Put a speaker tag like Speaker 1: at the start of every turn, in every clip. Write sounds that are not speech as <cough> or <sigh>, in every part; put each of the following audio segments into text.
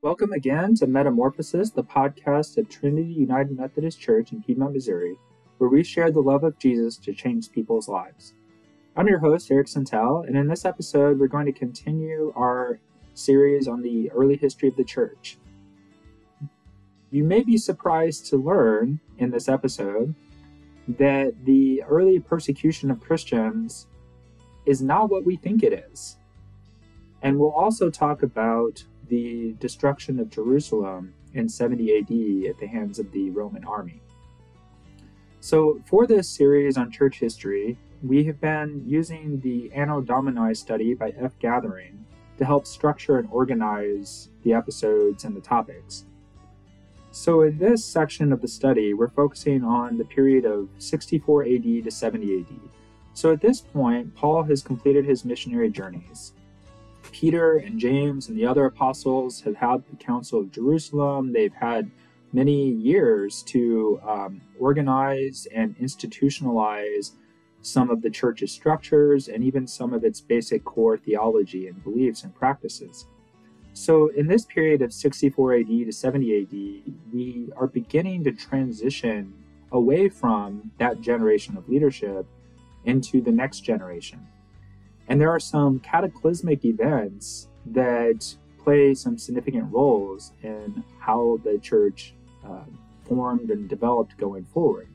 Speaker 1: Welcome again to Metamorphosis, the podcast of Trinity United Methodist Church in Piedmont, Missouri, where we share the love of Jesus to change people's lives. I'm your host, Eric Sentell, and in this episode, we're going to continue our series on the early history of the church. You may be surprised to learn in this episode that the early persecution of Christians is not what we think it is. And we'll also talk about the destruction of Jerusalem in 70 AD at the hands of the Roman army. So, for this series on church history, we have been using the Anno Domini study by F. Gathering to help structure and organize the episodes and the topics. So, in this section of the study, we're focusing on the period of 64 AD to 70 AD. So, at this point, Paul has completed his missionary journeys. Peter and James and the other apostles have had the Council of Jerusalem. They've had many years to um, organize and institutionalize some of the church's structures and even some of its basic core theology and beliefs and practices. So, in this period of 64 AD to 70 AD, we are beginning to transition away from that generation of leadership into the next generation. And there are some cataclysmic events that play some significant roles in how the church uh, formed and developed going forward.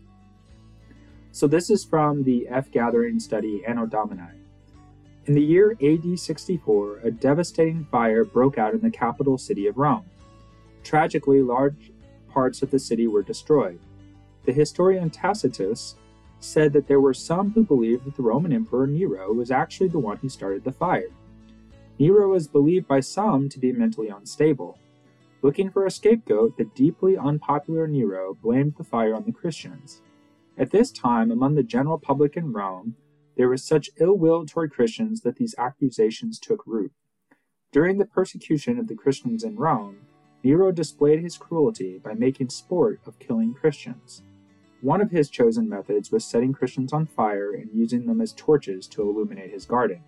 Speaker 1: So, this is from the F Gathering study Anno Domini. In the year AD 64, a devastating fire broke out in the capital city of Rome. Tragically, large parts of the city were destroyed. The historian Tacitus said that there were some who believed that the Roman Emperor Nero was actually the one who started the fire. Nero was believed by some to be mentally unstable. Looking for a scapegoat, the deeply unpopular Nero blamed the fire on the Christians. At this time, among the general public in Rome, there was such ill will toward Christians that these accusations took root. During the persecution of the Christians in Rome, Nero displayed his cruelty by making sport of killing Christians. One of his chosen methods was setting Christians on fire and using them as torches to illuminate his garden.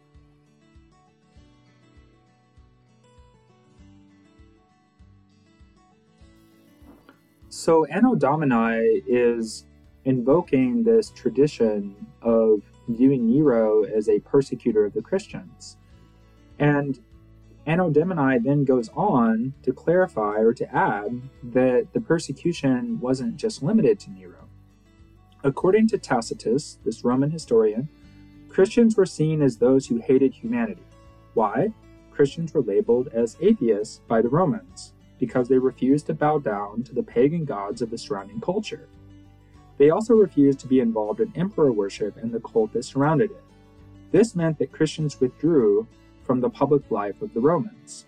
Speaker 1: So, Anno Domini is invoking this tradition of viewing Nero as a persecutor of the Christians. And Anno Domini then goes on to clarify or to add that the persecution wasn't just limited to Nero. According to Tacitus, this Roman historian, Christians were seen as those who hated humanity. Why? Christians were labeled as atheists by the Romans because they refused to bow down to the pagan gods of the surrounding culture. They also refused to be involved in emperor worship and the cult that surrounded it. This meant that Christians withdrew from the public life of the Romans.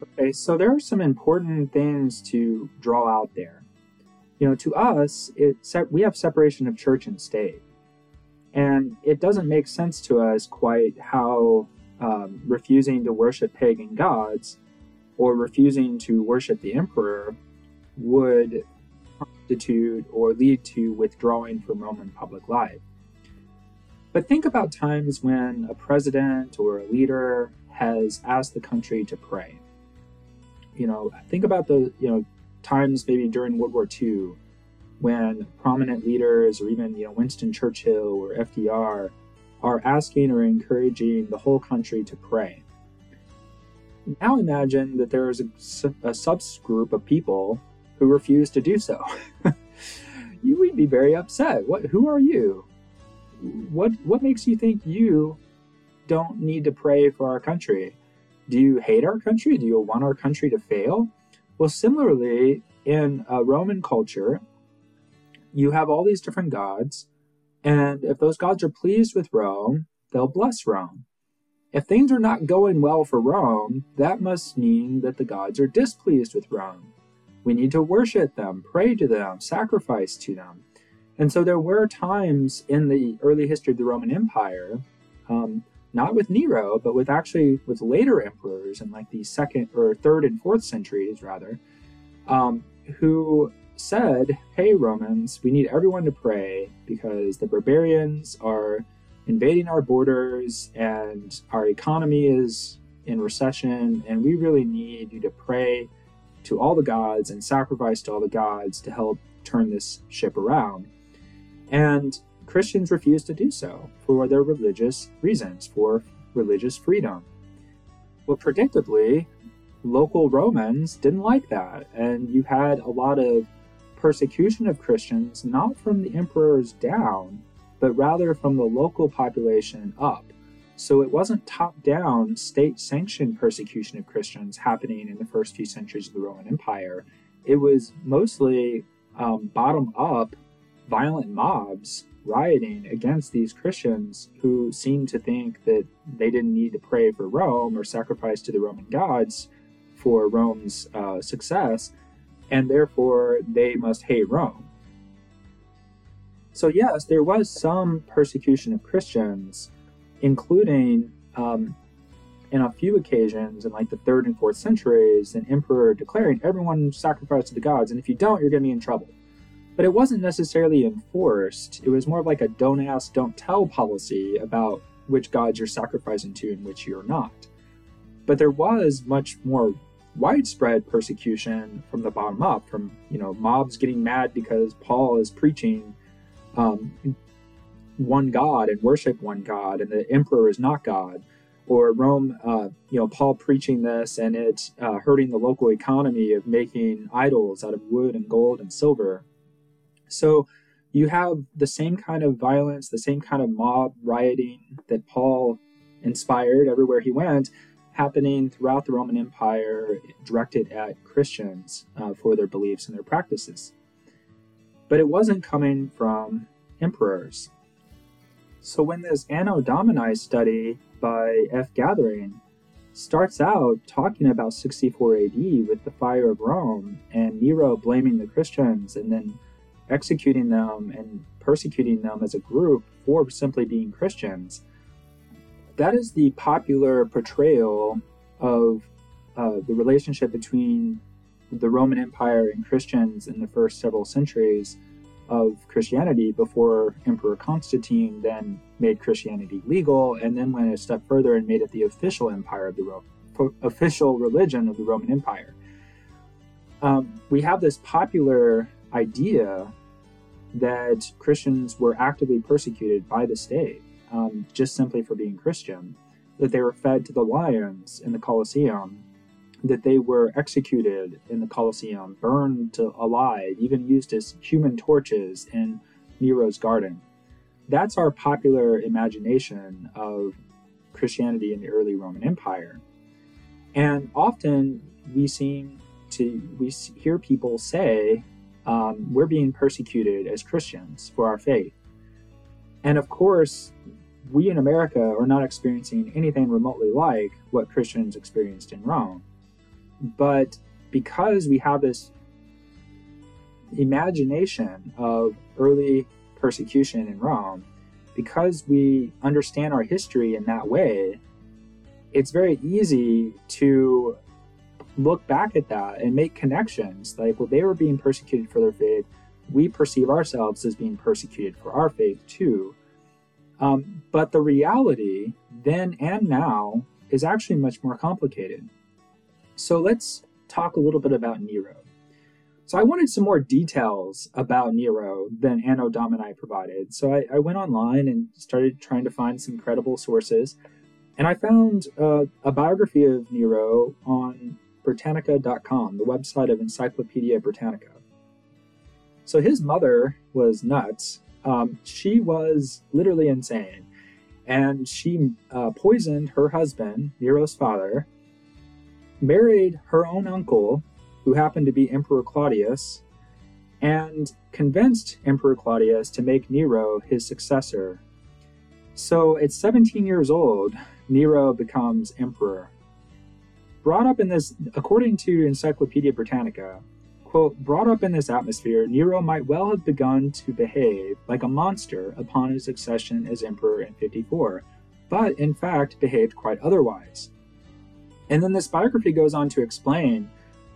Speaker 1: Okay, so there are some important things to draw out there you know, to us, it we have separation of church and state, and it doesn't make sense to us quite how um, refusing to worship pagan gods or refusing to worship the emperor would constitute or lead to withdrawing from Roman public life. But think about times when a president or a leader has asked the country to pray. You know, think about the, you know, times maybe during World War II when prominent leaders or even you know Winston Churchill or FDR are asking or encouraging the whole country to pray. Now imagine that there is a, a subgroup of people who refuse to do so. <laughs> you would be very upset. What? Who are you? What? What makes you think you don't need to pray for our country? Do you hate our country? Do you want our country to fail? Well, similarly, in a Roman culture, you have all these different gods, and if those gods are pleased with Rome, they'll bless Rome. If things are not going well for Rome, that must mean that the gods are displeased with Rome. We need to worship them, pray to them, sacrifice to them. And so there were times in the early history of the Roman Empire um, not with Nero, but with actually with later emperors in like the second or third and fourth centuries, rather, um, who said, Hey, Romans, we need everyone to pray because the barbarians are invading our borders and our economy is in recession, and we really need you to pray to all the gods and sacrifice to all the gods to help turn this ship around. And Christians refused to do so for their religious reasons, for religious freedom. Well, predictably, local Romans didn't like that, and you had a lot of persecution of Christians, not from the emperors down, but rather from the local population up. So it wasn't top down, state sanctioned persecution of Christians happening in the first few centuries of the Roman Empire. It was mostly um, bottom up, violent mobs rioting against these Christians who seemed to think that they didn't need to pray for Rome or sacrifice to the Roman gods for Rome's uh, success, and therefore they must hate Rome. So, yes, there was some persecution of Christians, including um, in a few occasions in like the third and fourth centuries, an emperor declaring everyone sacrifice to the gods, and if you don't, you're going to be in trouble. But it wasn't necessarily enforced. It was more like a don't ask, don't tell policy about which gods you're sacrificing to and which you're not. But there was much more widespread persecution from the bottom up, from you know mobs getting mad because Paul is preaching um, one God and worship one God, and the emperor is not God, or Rome, uh, you know, Paul preaching this and it uh, hurting the local economy of making idols out of wood and gold and silver. So you have the same kind of violence, the same kind of mob rioting that Paul inspired everywhere he went, happening throughout the Roman Empire, directed at Christians uh, for their beliefs and their practices. But it wasn't coming from emperors. So when this Anno Domini study by F. Gathering starts out talking about 64 AD with the fire of Rome and Nero blaming the Christians and then executing them and persecuting them as a group for simply being Christians, that is the popular portrayal of uh, the relationship between the Roman Empire and Christians in the first several centuries of Christianity before Emperor Constantine then made Christianity legal and then went a step further and made it the official empire of the Rome, official religion of the Roman Empire. Um, we have this popular idea that Christians were actively persecuted by the state um, just simply for being Christian, that they were fed to the lions in the Colosseum, that they were executed in the Colosseum, burned alive, even used as human torches in Nero's garden. That's our popular imagination of Christianity in the early Roman Empire. And often we seem to we hear people say um, we're being persecuted as Christians for our faith. And of course, we in America are not experiencing anything remotely like what Christians experienced in Rome. But because we have this imagination of early persecution in Rome, because we understand our history in that way, it's very easy to look back at that and make connections. Like, well, they were being persecuted for their faith. We perceive ourselves as being persecuted for our faith too. Um, but the reality, then and now, is actually much more complicated. So let's talk a little bit about Nero. So I wanted some more details about Nero than Anno Domini provided. So I, I went online and started trying to find some credible sources. And I found uh, a biography of Nero on Britannica.com, the website of Encyclopedia Britannica. So his mother was nuts um, she was literally insane. And she uh, poisoned her husband, Nero's father, married her own uncle, who happened to be Emperor Claudius, and convinced Emperor Claudius to make Nero his successor. So at 17 years old, Nero becomes emperor. Brought up in this, according to Encyclopedia Britannica, quote, brought up in this atmosphere, Nero might well have begun to behave like a monster upon his accession as emperor in 54, but in fact behaved quite otherwise. And then this biography goes on to explain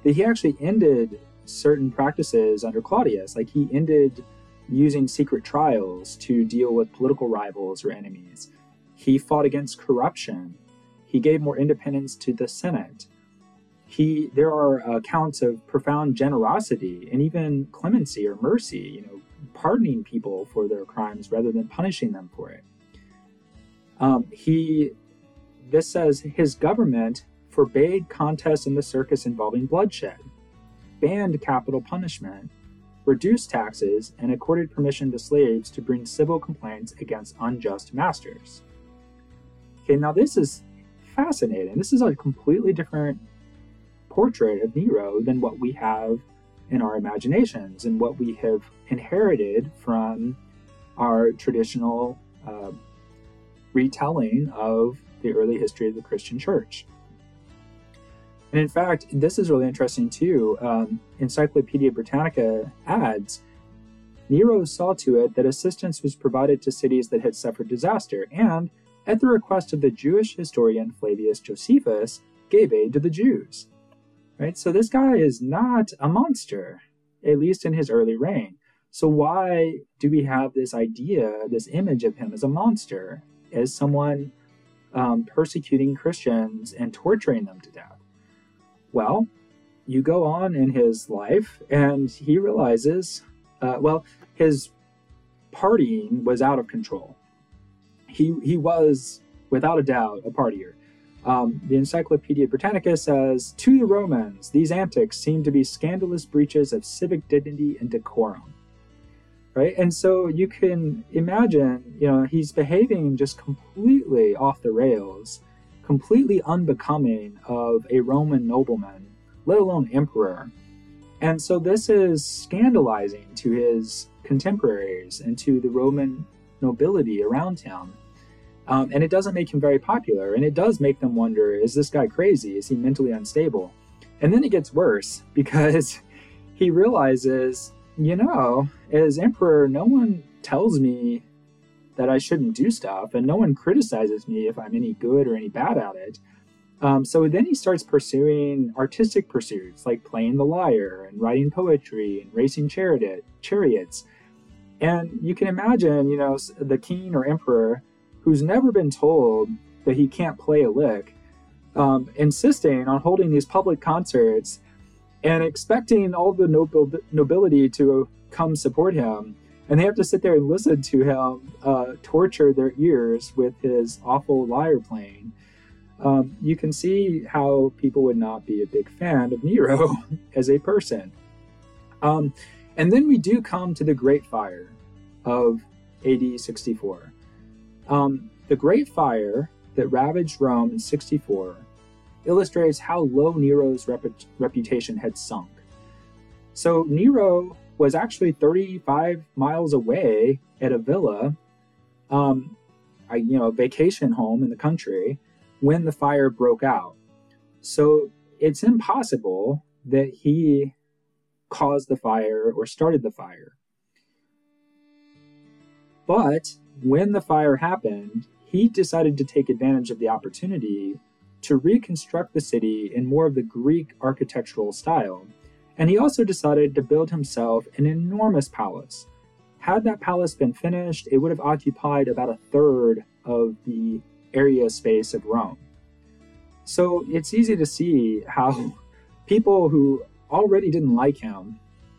Speaker 1: that he actually ended certain practices under Claudius, like he ended using secret trials to deal with political rivals or enemies. He fought against corruption. He gave more independence to the Senate. He, there are accounts of profound generosity and even clemency or mercy, you know, pardoning people for their crimes rather than punishing them for it. Um, he, this says his government forbade contests in the circus involving bloodshed, banned capital punishment, reduced taxes, and accorded permission to slaves to bring civil complaints against unjust masters. Okay, now this is fascinating. This is a completely different portrait of Nero than what we have in our imaginations and what we have inherited from our traditional uh, retelling of the early history of the Christian church. And in fact, this is really interesting too. Um, Encyclopedia Britannica adds Nero saw to it that assistance was provided to cities that had suffered disaster, and, at the request of the Jewish historian Flavius Josephus, gave aid to the Jews. Right? So this guy is not a monster, at least in his early reign. So why do we have this idea, this image of him as a monster, as someone um, persecuting Christians and torturing them to death? Well, you go on in his life, and he realizes, uh, well, his partying was out of control. He he was without a doubt a partier. Um, the Encyclopedia Britannica says, to the Romans, these antics seem to be scandalous breaches of civic dignity and decorum. Right? And so you can imagine, you know, he's behaving just completely off the rails completely unbecoming of a Roman nobleman, let alone emperor. And so this is scandalizing to his contemporaries and to the Roman nobility around town. Um, and it doesn't make him very popular. And it does make them wonder is this guy crazy? Is he mentally unstable? And then it gets worse <laughs> because he realizes, you know, as emperor, no one tells me that I shouldn't do stuff, and no one criticizes me if I'm any good or any bad at it. Um, so then he starts pursuing artistic pursuits like playing the lyre and writing poetry and racing chariot, chariots. And you can imagine, you know, the king or emperor who's never been told that he can't play a lick, um, insisting on holding these public concerts and expecting all the nobil- nobility to come support him and they have to sit there and listen to him uh, torture their ears with his awful lyre playing. Um, you can see how people would not be a big fan of Nero <laughs> as a person. Um, and then we do come to the Great Fire of AD 64. Um, the Great Fire that ravaged Rome in 64 illustrates how low Nero's rep- reputation had sunk. So Nero was actually 35 miles away at a villa, um, a, you know, a vacation home in the country when the fire broke out. So it's impossible that he caused the fire or started the fire. But when the fire happened, he decided to take advantage of the opportunity to reconstruct the city in more of the Greek architectural style and he also decided to build himself an enormous palace. Had that palace been finished, it would have occupied about a third of the area space of Rome. So it's easy to see how <laughs> people who already didn't like him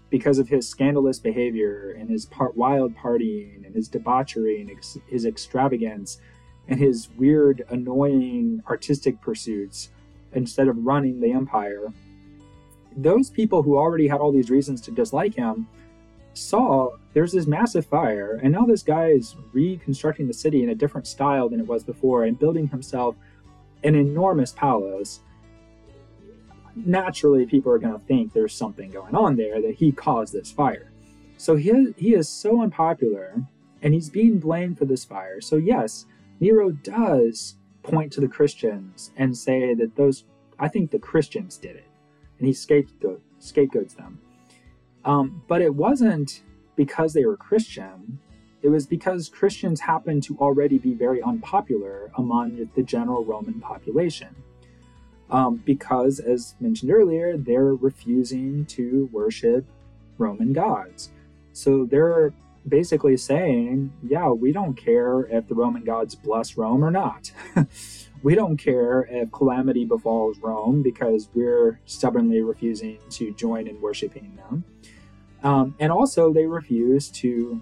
Speaker 1: because of his scandalous behavior and his part wild partying and his debauchery and ex- his extravagance and his weird, annoying artistic pursuits instead of running the empire those people who already had all these reasons to dislike him saw there's this massive fire, and now this guy is reconstructing the city in a different style than it was before and building himself an enormous palace. Naturally, people are going to think there's something going on there, that he caused this fire. So he, he is so unpopular, and he's being blamed for this fire. So, yes, Nero does point to the Christians and say that those, I think the Christians did it and he scapegoat, scapegoats them. Um, but it wasn't because they were Christian. It was because Christians happened to already be very unpopular among the general Roman population. Um, because, as mentioned earlier, they're refusing to worship Roman gods. So they're basically saying, yeah, we don't care if the Roman gods bless Rome or not. <laughs> we don't care if calamity befalls Rome because we're stubbornly refusing to join in worshiping them. Um, and also, they refuse to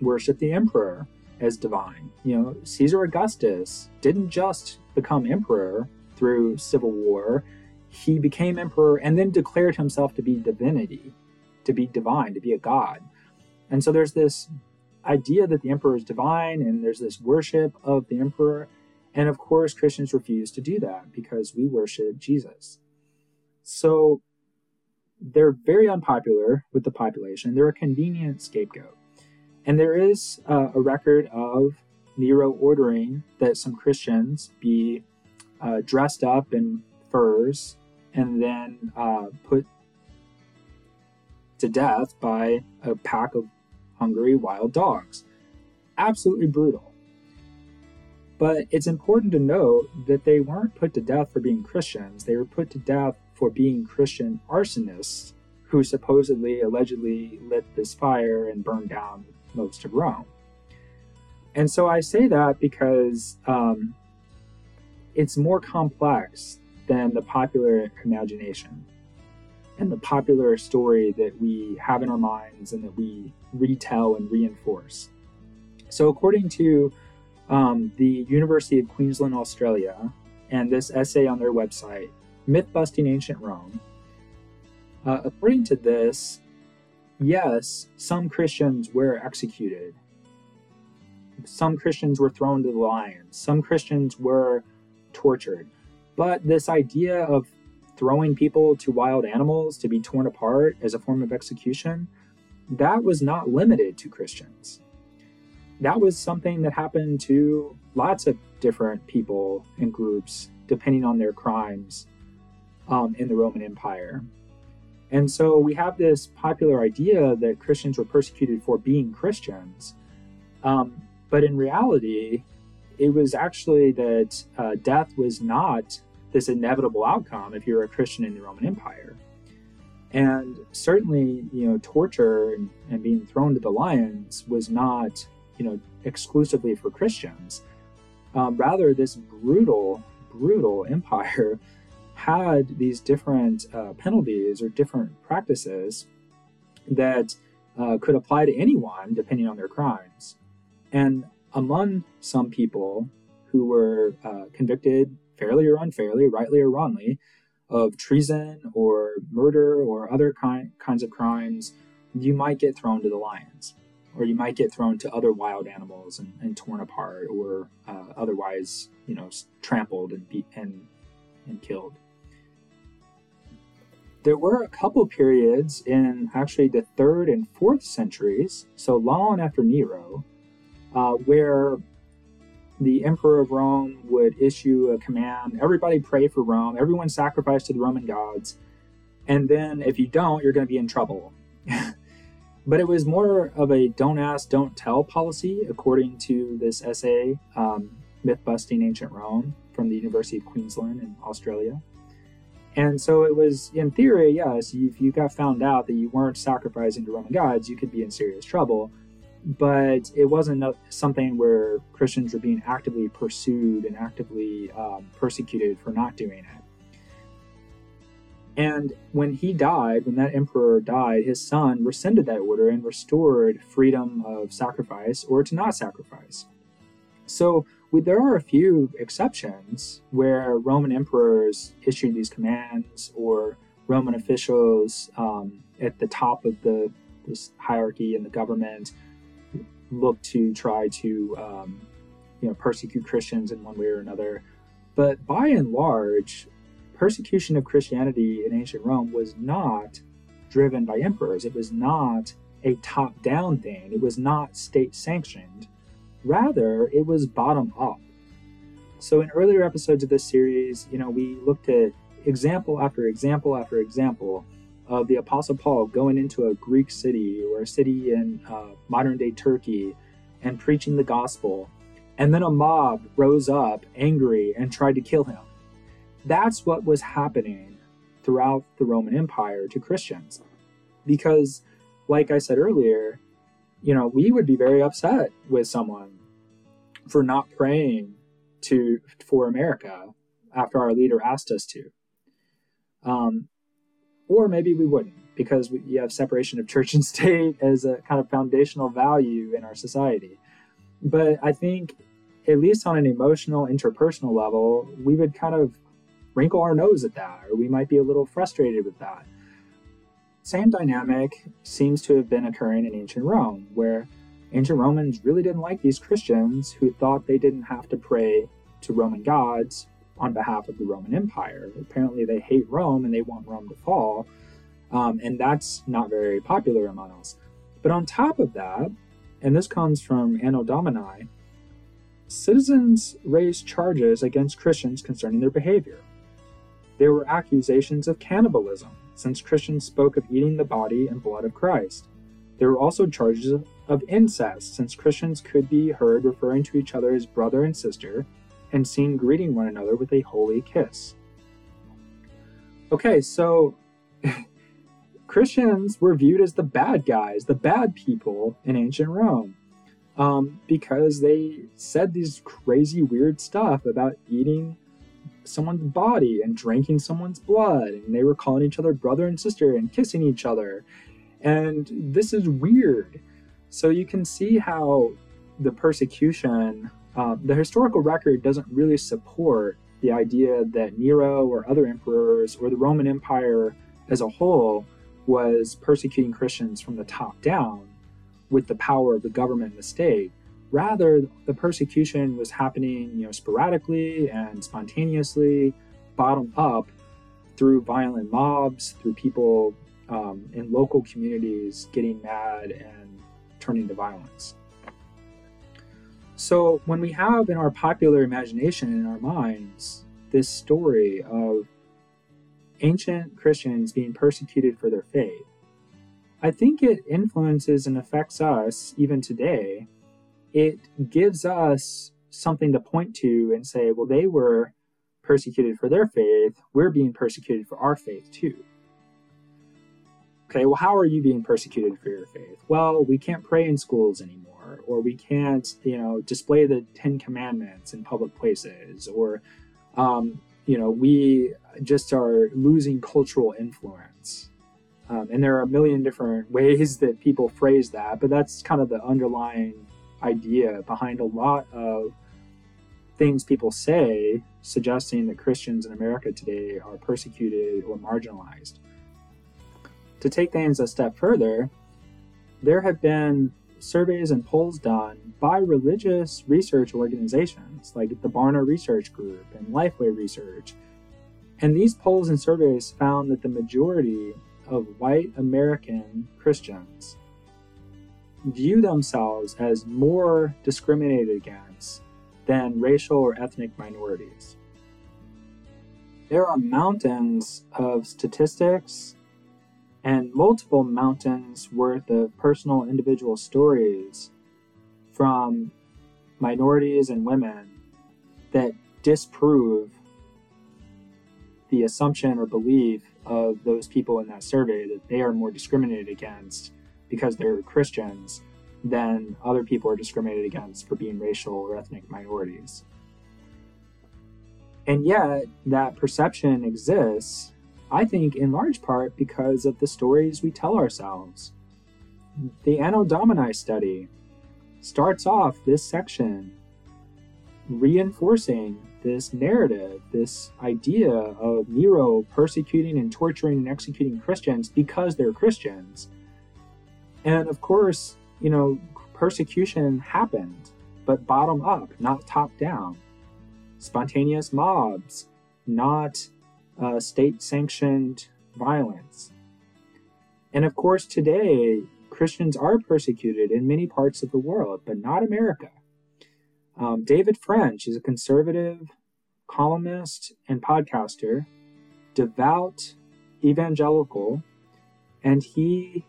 Speaker 1: worship the emperor as divine. You know, Caesar Augustus didn't just become emperor through civil war, he became emperor and then declared himself to be divinity, to be divine, to be a god. And so there's this idea that the emperor is divine and there's this worship of the emperor. And of course, Christians refuse to do that because we worship Jesus. So they're very unpopular with the population. They're a convenient scapegoat. And there is uh, a record of Nero ordering that some Christians be uh, dressed up in furs and then uh, put to death by a pack of hungry wild dogs. Absolutely brutal. But it's important to note that they weren't put to death for being Christians. They were put to death for being Christian arsonists who supposedly, allegedly lit this fire and burned down most of Rome. And so I say that because um, it's more complex than the popular imagination and the popular story that we have in our minds and that we retell and reinforce. So, according to um, the University of Queensland, Australia, and this essay on their website, Myth Busting Ancient Rome, uh, according to this, yes, some Christians were executed. Some Christians were thrown to the lions. Some Christians were tortured. But this idea of throwing people to wild animals to be torn apart as a form of execution, that was not limited to Christians. That was something that happened to lots of different people and groups, depending on their crimes um, in the Roman Empire. And so we have this popular idea that Christians were persecuted for being Christians. Um, but in reality, it was actually that uh, death was not this inevitable outcome if you're a Christian in the Roman Empire. And certainly, you know, torture and, and being thrown to the lions was not, you know, exclusively for Christians. Um, rather, this brutal, brutal empire <laughs> had these different uh, penalties or different practices that uh, could apply to anyone depending on their crimes. And among some people who were uh, convicted fairly or unfairly, rightly or wrongly, of treason or murder or other ki- kinds of crimes, you might get thrown to the lions, or you might get thrown to other wild animals and, and torn apart, or uh, otherwise, you know, trampled and and and killed. There were a couple periods in actually the third and fourth centuries, so long after Nero, uh, where the emperor of Rome would issue a command everybody pray for Rome, everyone sacrifice to the Roman gods, and then if you don't, you're going to be in trouble. <laughs> but it was more of a don't ask, don't tell policy, according to this essay, um, Myth Busting Ancient Rome, from the University of Queensland in Australia. And so it was, in theory, yes, if you got found out that you weren't sacrificing to Roman gods, you could be in serious trouble but it wasn't something where Christians were being actively pursued and actively um, persecuted for not doing it. And when he died, when that emperor died, his son rescinded that order and restored freedom of sacrifice or to not sacrifice. So we, there are a few exceptions where Roman emperors issued these commands or Roman officials um, at the top of the hierarchy in the government look to try to um, you know persecute Christians in one way or another. But by and large, persecution of Christianity in ancient Rome was not driven by emperors. It was not a top down thing. It was not state sanctioned. Rather, it was bottom up. So in earlier episodes of this series, you know, we looked at example after example after example of the Apostle Paul going into a Greek city or a city in uh, modern day Turkey and preaching the gospel. And then a mob rose up angry and tried to kill him. That's what was happening throughout the Roman Empire to Christians. Because, like I said earlier, you know, we would be very upset with someone for not praying to for America after our leader asked us to. Um, or maybe we wouldn't because we, you have separation of church and <laughs> state as a kind of foundational value in our society. But I think, at least on an emotional, interpersonal level, we would kind of wrinkle our nose at that, or we might be a little frustrated with that. Same dynamic seems to have been occurring in ancient Rome, where ancient Romans really didn't like these Christians who thought they didn't have to pray to Roman gods on behalf of the Roman Empire. Apparently, they hate Rome and they want Rome to fall, um, and that's not very popular among us. But on top of that, and this comes from Anno Domini, citizens raised charges against Christians concerning their behavior. There were accusations of cannibalism, since Christians spoke of eating the body and blood of Christ. There were also charges of incest, since Christians could be heard referring to each other as brother and sister, and seen greeting one another with a holy kiss. Okay, so <laughs> Christians were viewed as the bad guys, the bad people in ancient Rome, um, because they said these crazy, weird stuff about eating someone's body and drinking someone's blood, and they were calling each other brother and sister and kissing each other. And this is weird. So you can see how the persecution, uh, the historical record doesn't really support the idea that Nero or other emperors or the Roman Empire as a whole was persecuting Christians from the top down with the power of the government and the state. Rather, the persecution was happening, you know, sporadically and spontaneously, bottom up, through violent mobs, through people um, in local communities getting mad and turning to violence. So, when we have in our popular imagination, in our minds, this story of ancient Christians being persecuted for their faith, I think it influences and affects us even today. It gives us something to point to and say, well, they were persecuted for their faith. We're being persecuted for our faith too. Okay, well, how are you being persecuted for your faith? Well, we can't pray in schools anymore, or we can't, you know, display the Ten Commandments in public places, or, um, you know, we just are losing cultural influence. Um, and there are a million different <laughs> ways that people phrase that, but that's kind of the underlying idea behind a lot of things people say suggesting that Christians in America today are persecuted or marginalized. To take things a step further, there have been surveys and polls done by religious research organizations like the Barna Research Group and Lifeway Research and these polls and surveys found that the majority of white American Christians view themselves as more discriminated against than racial or ethnic minorities. There are mountains of statistics and multiple mountains worth of personal individual stories from minorities and women that disprove the assumption or belief of those people in that survey that they are more discriminated against because they're Christians than other people are discriminated against for being racial or ethnic minorities. And yet, that perception exists, I think, in large part because of the stories we tell ourselves. The Anno Domini study starts off this section reinforcing this narrative, this idea of Nero persecuting and torturing and executing Christians because they're Christians. And of course, you know, persecution happened, but bottom up, not top down. Spontaneous mobs, not uh, state sanctioned violence. And of course, today, Christians are persecuted in many parts of the world, but not America. Um, David French is a conservative columnist and podcaster, devout evangelical, and he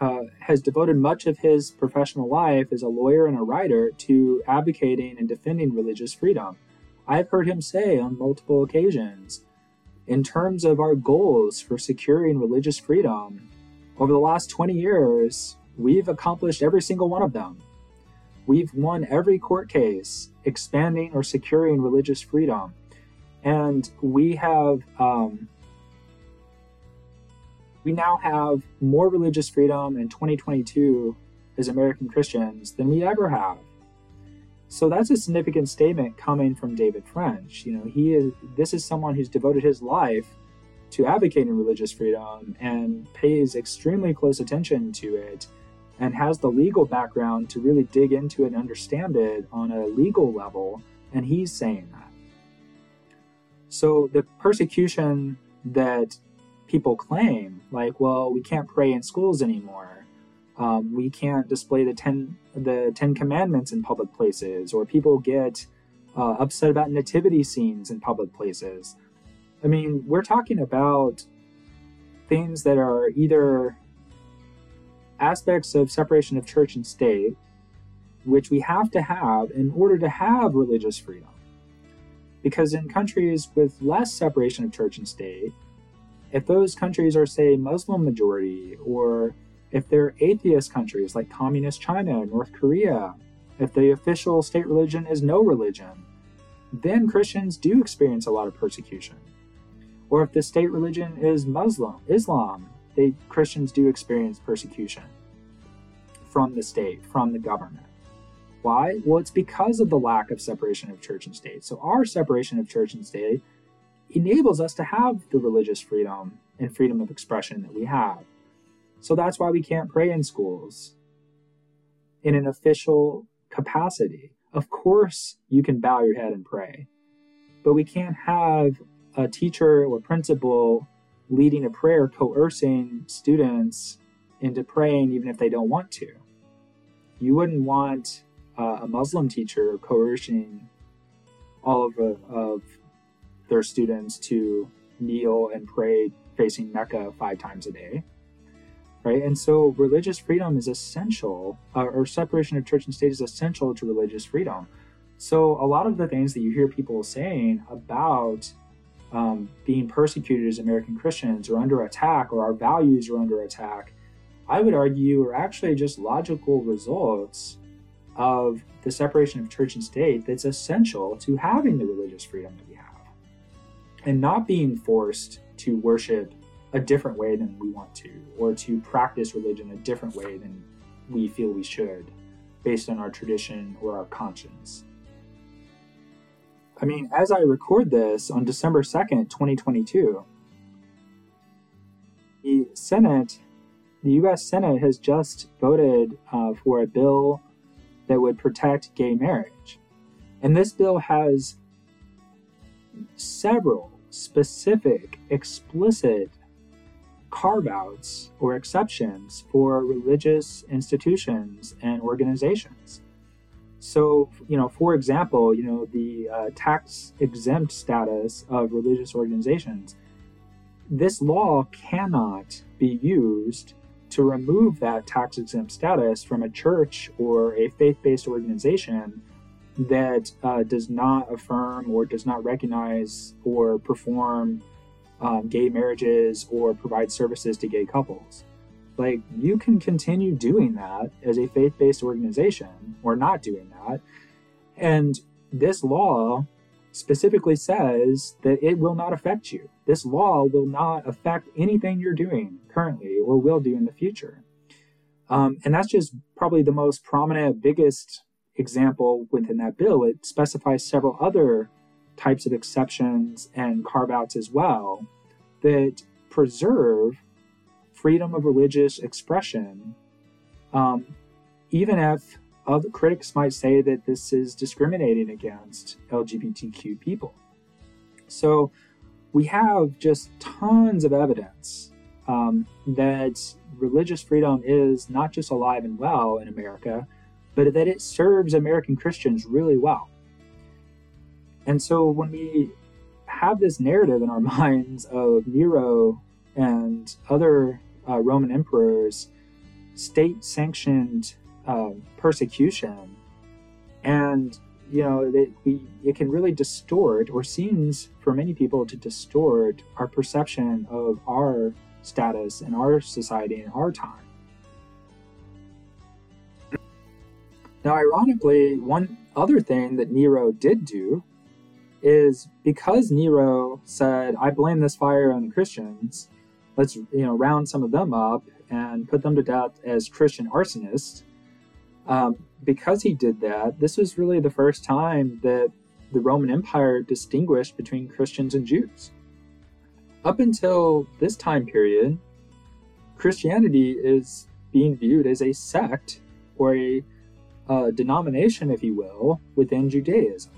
Speaker 1: uh, has devoted much of his professional life as a lawyer and a writer to advocating and defending religious freedom. I've heard him say on multiple occasions, in terms of our goals for securing religious freedom, over the last 20 years, we've accomplished every single one of them. We've won every court case expanding or securing religious freedom. And we have, um, we now have more religious freedom in 2022 as American Christians than we ever have. So that's a significant statement coming from David French. You know, he is this is someone who's devoted his life to advocating religious freedom and pays extremely close attention to it and has the legal background to really dig into it and understand it on a legal level and he's saying that. So the persecution that people claim like well we can't pray in schools anymore um, we can't display the ten the Ten Commandments in public places, or people get uh, upset about nativity scenes in public places. I mean, we're talking about things that are either aspects of separation of church and state, which we have to have in order to have religious freedom. Because in countries with less separation of church and state, if those countries are, say, Muslim majority or if they're atheist countries like Communist China, North Korea, if the official state religion is no religion, then Christians do experience a lot of persecution. Or if the state religion is Muslim, Islam, they Christians do experience persecution from the state, from the government. Why? Well, it's because of the lack of separation of church and state. So our separation of church and state enables us to have the religious freedom and freedom of expression that we have. So that's why we can't pray in schools in an official capacity. Of course, you can bow your head and pray, but we can't have a teacher or principal leading a prayer coercing students into praying even if they don't want to. You wouldn't want uh, a Muslim teacher coercing all of, of their students to kneel and pray facing Mecca five times a day right? And so religious freedom is essential, uh, or separation of church and state is essential to religious freedom. So a lot of the things that you hear people saying about um, being persecuted as American Christians or under attack or our values are under attack, I would argue are actually just logical results of the separation of church and state that's essential to having the religious freedom that we have and not being forced to worship a different way than we want to, or to practice religion a different way than we feel we should, based on our tradition or our conscience. I mean, as I record this on December 2nd, 2022, the Senate, the US Senate has just voted uh, for a bill that would protect gay marriage. And this bill has several specific, explicit carve outs or exceptions for religious institutions and organizations. So, you know, for example, you know, the uh, tax exempt status of religious organizations, this law cannot be used to remove that tax exempt status from a church or a faith based organization that uh, does not affirm or does not recognize or perform um, gay marriages or provide services to gay couples. Like, you can continue doing that as a faith based organization or not doing that. And this law specifically says that it will not affect you. This law will not affect anything you're doing currently or will do in the future. Um, and that's just probably the most prominent, biggest example within that bill. It specifies several other types of exceptions and carve outs as well that preserve freedom of religious expression, um, even if other critics might say that this is discriminating against LGBTQ people. So we have just tons of evidence um, that religious freedom is not just alive and well in America, but that it serves American Christians really well. And so when we have this narrative in our <laughs> minds of Nero and other uh, Roman emperors state sanctioned um, persecution. And, you know, we, it can really distort, or seems for many people to distort, our perception of our status in our society in our time. Now, ironically, one other thing that Nero did do is because Nero said, I blame this fire on the Christians, let's you know round some of them up and put them to death as Christian arsonists. Um, because he did that, this was really the first time that the Roman Empire distinguished between Christians and Jews. Up until this time period, Christianity is being viewed as a sect or a uh, denomination, if you will, within Judaism.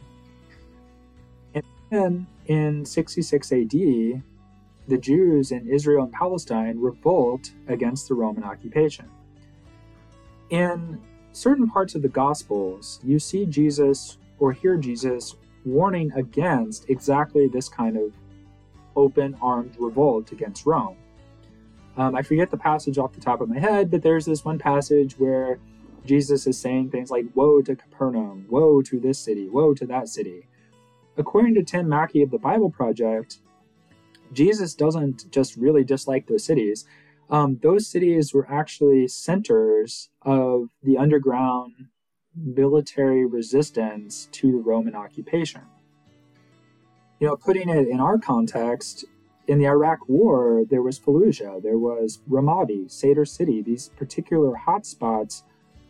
Speaker 1: Then in 66 AD, the Jews in Israel and Palestine revolt against the Roman occupation. In certain parts of the Gospels, you see Jesus or hear Jesus warning against exactly this kind of open armed revolt against Rome. Um, I forget the passage off the top of my head, but there's this one passage where Jesus is saying things like, Woe to Capernaum, woe to this city, woe to that city. According to Tim Mackie of the Bible Project, Jesus doesn't just really dislike those cities. Um, those cities were actually centers of the underground military resistance to the Roman occupation. You know, putting it in our context, in the Iraq War, there was Fallujah, there was Ramadi, Sadr City, these particular hotspots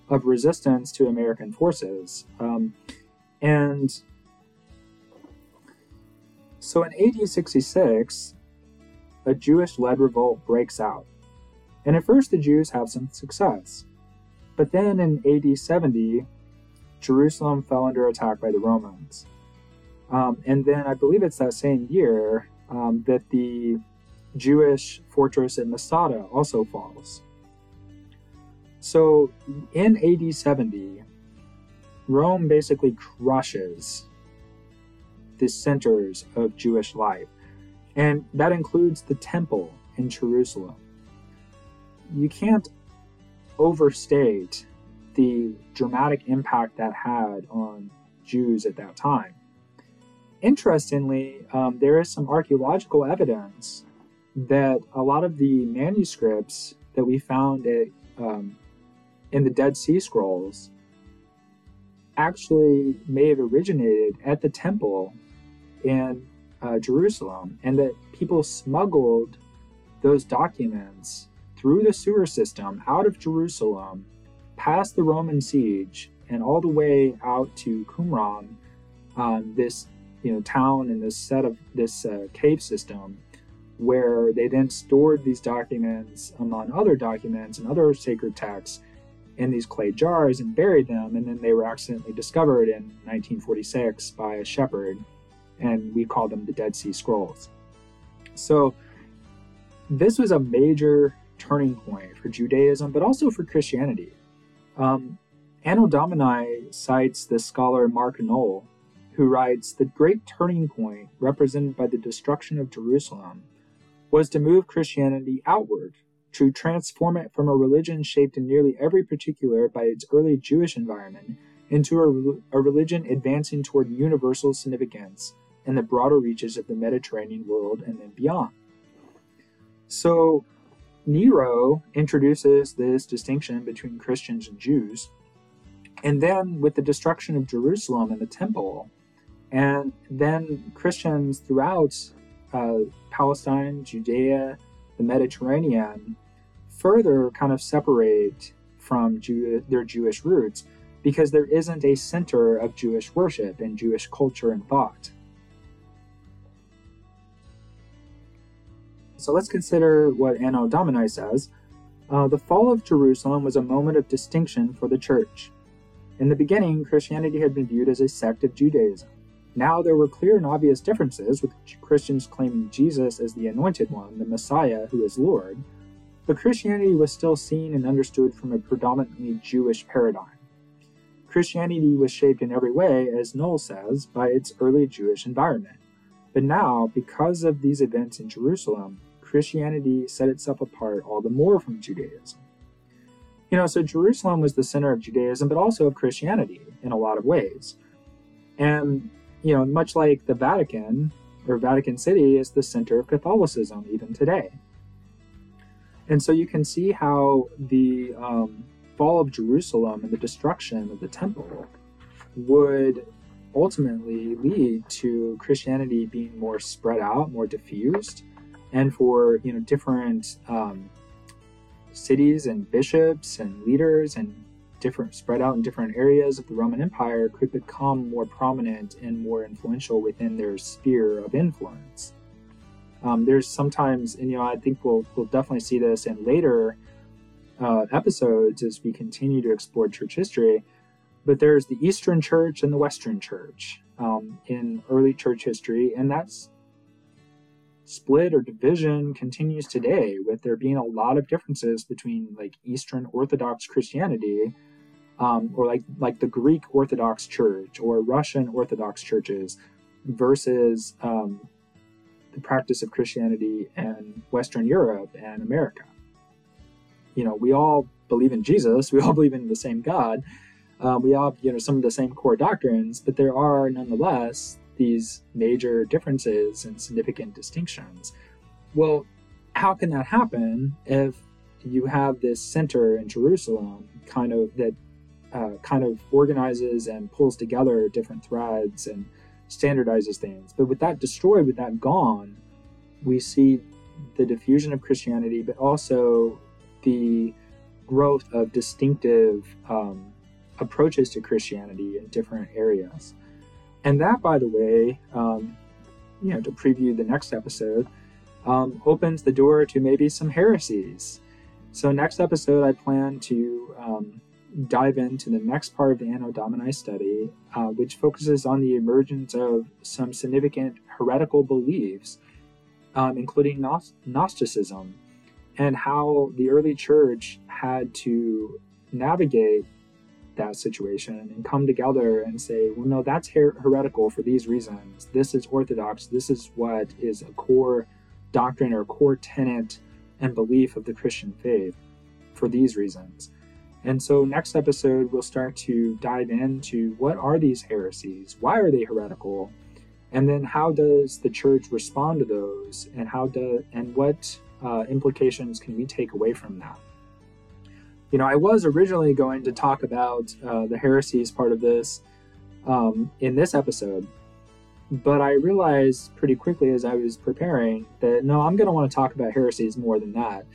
Speaker 1: of resistance to American forces. Um, and so in AD 66, a Jewish led revolt breaks out. And at first, the Jews have some success. But then in AD 70, Jerusalem fell under attack by the Romans. Um, and then I believe it's that same year um, that the Jewish fortress at Masada also falls. So in AD 70, Rome basically crushes the centers of Jewish life, and that includes the temple in Jerusalem. You can't overstate the dramatic impact that had on Jews at that time. Interestingly, um, there is some archaeological evidence that a lot of the manuscripts that we found at, um, in the Dead Sea Scrolls actually may have originated at the temple in uh, Jerusalem, and that people smuggled those documents through the sewer system out of Jerusalem past the Roman siege and all the way out to Qumran, um, this you know town and this set of this uh, cave system, where they then stored these documents among other documents and other sacred texts in these clay jars and buried them, and then they were accidentally discovered in 1946 by a shepherd, and we call them the Dead Sea Scrolls. So this was a major turning point for Judaism, but also for Christianity. Um, Anno Domini cites the scholar Mark Noll, who writes The great turning point represented by the destruction of Jerusalem was to move Christianity outward, to transform it from a religion shaped in nearly every particular by its early Jewish environment into a, a religion advancing toward universal significance in the broader reaches of the Mediterranean world and then beyond. So, Nero introduces this distinction between Christians and Jews. And then, with the destruction of Jerusalem and the temple, and then Christians throughout uh, Palestine, Judea, the Mediterranean, further kind of separate from Jew- their Jewish roots because there isn't a center of Jewish worship and Jewish culture and thought. So let's consider what Anno Domini says. Uh, the fall of Jerusalem was a moment of distinction for the church. In the beginning, Christianity had been viewed as a sect of Judaism. Now there were clear and obvious differences, with Christians claiming Jesus as the anointed one, the Messiah who is Lord, but Christianity was still seen and understood from a predominantly Jewish paradigm. Christianity was shaped in every way, as Noll says, by its early Jewish environment. But now, because of these events in Jerusalem, Christianity set itself apart all the more from Judaism. You know, so Jerusalem was the center of Judaism, but also of Christianity in a lot of ways. And, you know, much like the Vatican, or Vatican City, is the center of Catholicism even today. And so you can see how the um, fall of Jerusalem and the destruction of the temple would ultimately lead to Christianity being more spread out, more diffused, and for you know different um, cities and bishops and leaders and different spread out in different areas of the Roman Empire could become more prominent and more influential within their sphere of influence. Um, there's sometimes, and you know, I think we'll we'll definitely see this in later uh, episodes as we continue to explore church history. But there's the Eastern Church and the Western Church um, in early church history, and that's split or division continues today, with there being a lot of differences between like Eastern Orthodox Christianity, um, or like like the Greek Orthodox Church or Russian Orthodox churches, versus um, the practice of Christianity in Western Europe and America. You know, we all believe in Jesus. We <laughs> all believe in the same God. Uh, we all, you know, some of the same core doctrines, but there are nonetheless these major differences and significant distinctions. Well, how can that happen if you have this center in Jerusalem kind of that uh, kind of organizes and pulls together different threads and standardizes things. But with that destroyed, with that gone, we see the diffusion of Christianity, but also the growth of distinctive um, approaches to Christianity in different areas. And that, by the way, um, you know, to preview the next episode, um, opens the door to maybe some heresies. So, next episode, I plan to um, dive into the next part of the Anno Domini study, uh, which focuses on the emergence of some significant heretical beliefs, um, including Gnosticism, and how the early church had to navigate that situation and come together and say, well, no, that's her- heretical for these reasons. This is orthodox. This is what is a core doctrine or core tenet and belief of the Christian faith for these reasons. And so, next episode, we'll start to dive into what are these heresies? Why are they heretical? And then, how does the church respond to those? And how do and what uh, implications can we take away from that? You know, I was originally going to talk about uh, the heresies part of this um, in this episode, but I realized pretty quickly as I was preparing that no, I'm going to want to talk about heresies more than that.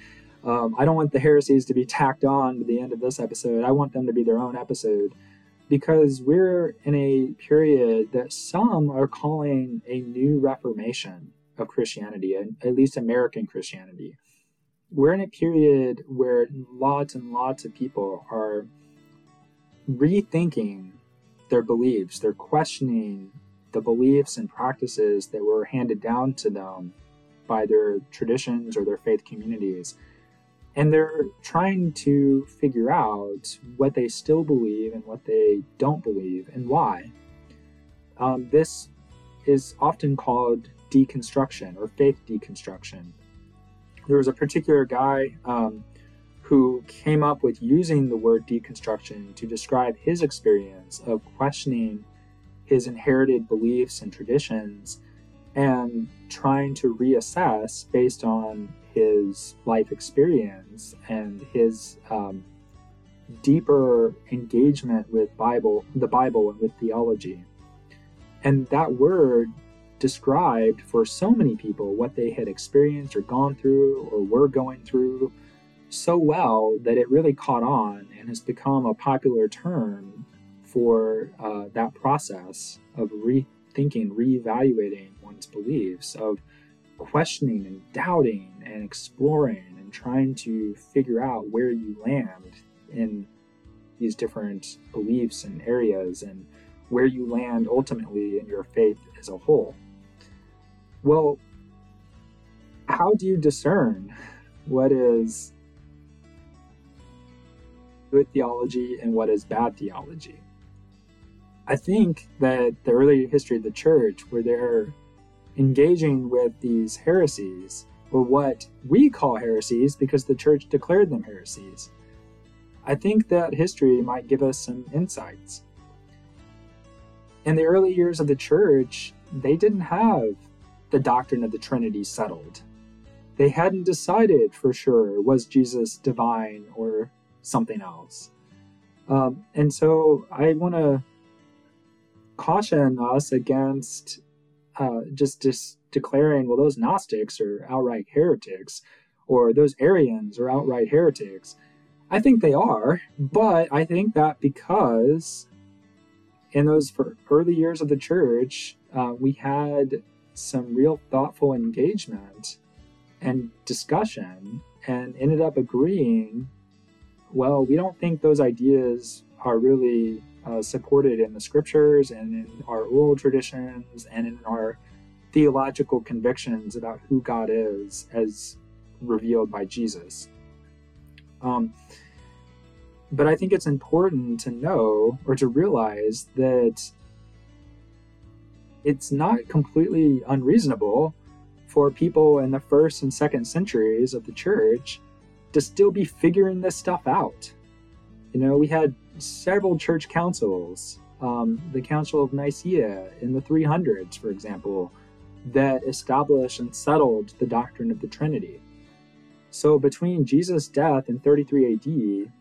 Speaker 1: Um, I don't want the heresies to be tacked on to the end of this episode. I want them to be their own episode because we're in a period that some are calling a new reformation of Christianity, at least American Christianity we're in a period where lots and lots of people are rethinking their beliefs. They're questioning the beliefs and practices that were handed down to them by their traditions or their faith communities. And they're trying to figure out what they still believe and what they don't believe and why. Um, this is often called deconstruction or faith deconstruction there was a particular guy um, who came up with using the word deconstruction to describe his experience of questioning his inherited beliefs and traditions and trying to reassess based on his life experience and his um, deeper engagement with Bible, the Bible, and with theology. And that word described for so many people what they had experienced or gone through or were going through so well that it really caught on and has become a popular term for uh, that process of rethinking, reevaluating one's beliefs, of questioning and doubting and exploring and trying to figure out where you land in these different beliefs and areas and where you land ultimately in your faith as a whole. Well, how do you discern what is good theology and what is bad theology? I think that the early history of the church, where they're engaging with these heresies, or what we call heresies because the church declared them heresies, I think that history might give us some insights. In the early years of the church, they didn't have the doctrine of the Trinity settled. They hadn't decided for sure was Jesus divine or something else. Um, and so I want to caution us against uh, just, just declaring, well, those Gnostics are outright heretics, or those Arians are outright heretics. I think they are, but I think that because in those early years of the church, uh, we had some real thoughtful engagement and discussion and ended up agreeing well, we don't think those ideas are really uh, supported in the scriptures and in our oral traditions and in our theological convictions about who God is as revealed by Jesus. Um, but I think it's important to know or to realize that it's not completely unreasonable for people in the first and second centuries of the church to still be figuring this stuff out. You know, we had several church councils, um, the Council of Nicaea in the 300s, for example, that established and settled the doctrine of the Trinity. So between Jesus' death in 33 AD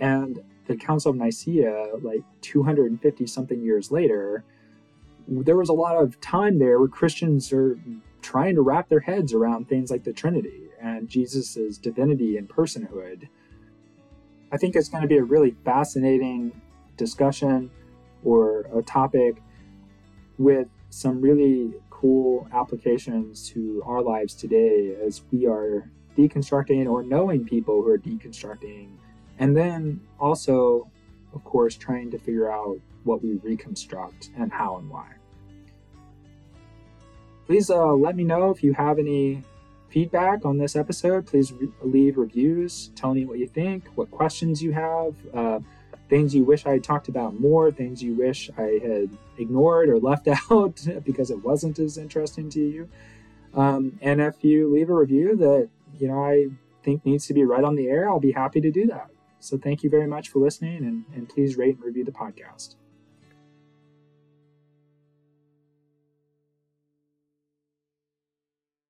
Speaker 1: and the Council of Nicaea, like 250 something years later, there was a lot of time there where Christians are trying to wrap their heads around things like the Trinity and Jesus' divinity and personhood. I think it's going to be a really fascinating discussion or a topic with some really cool applications to our lives today as we are deconstructing or knowing people who are deconstructing. And then also, of course, trying to figure out what we reconstruct and how and why. Please uh, let me know if you have any feedback on this episode. Please re- leave reviews. Tell me what you think, what questions you have, uh, things you wish I had talked about more, things you wish I had ignored or <laughs> left out <laughs> because it wasn't as interesting to you. Um, and if you leave a review that you know I think needs to be right on the air, I'll be happy to do that. So thank you very much for listening, and, and please rate and review the podcast.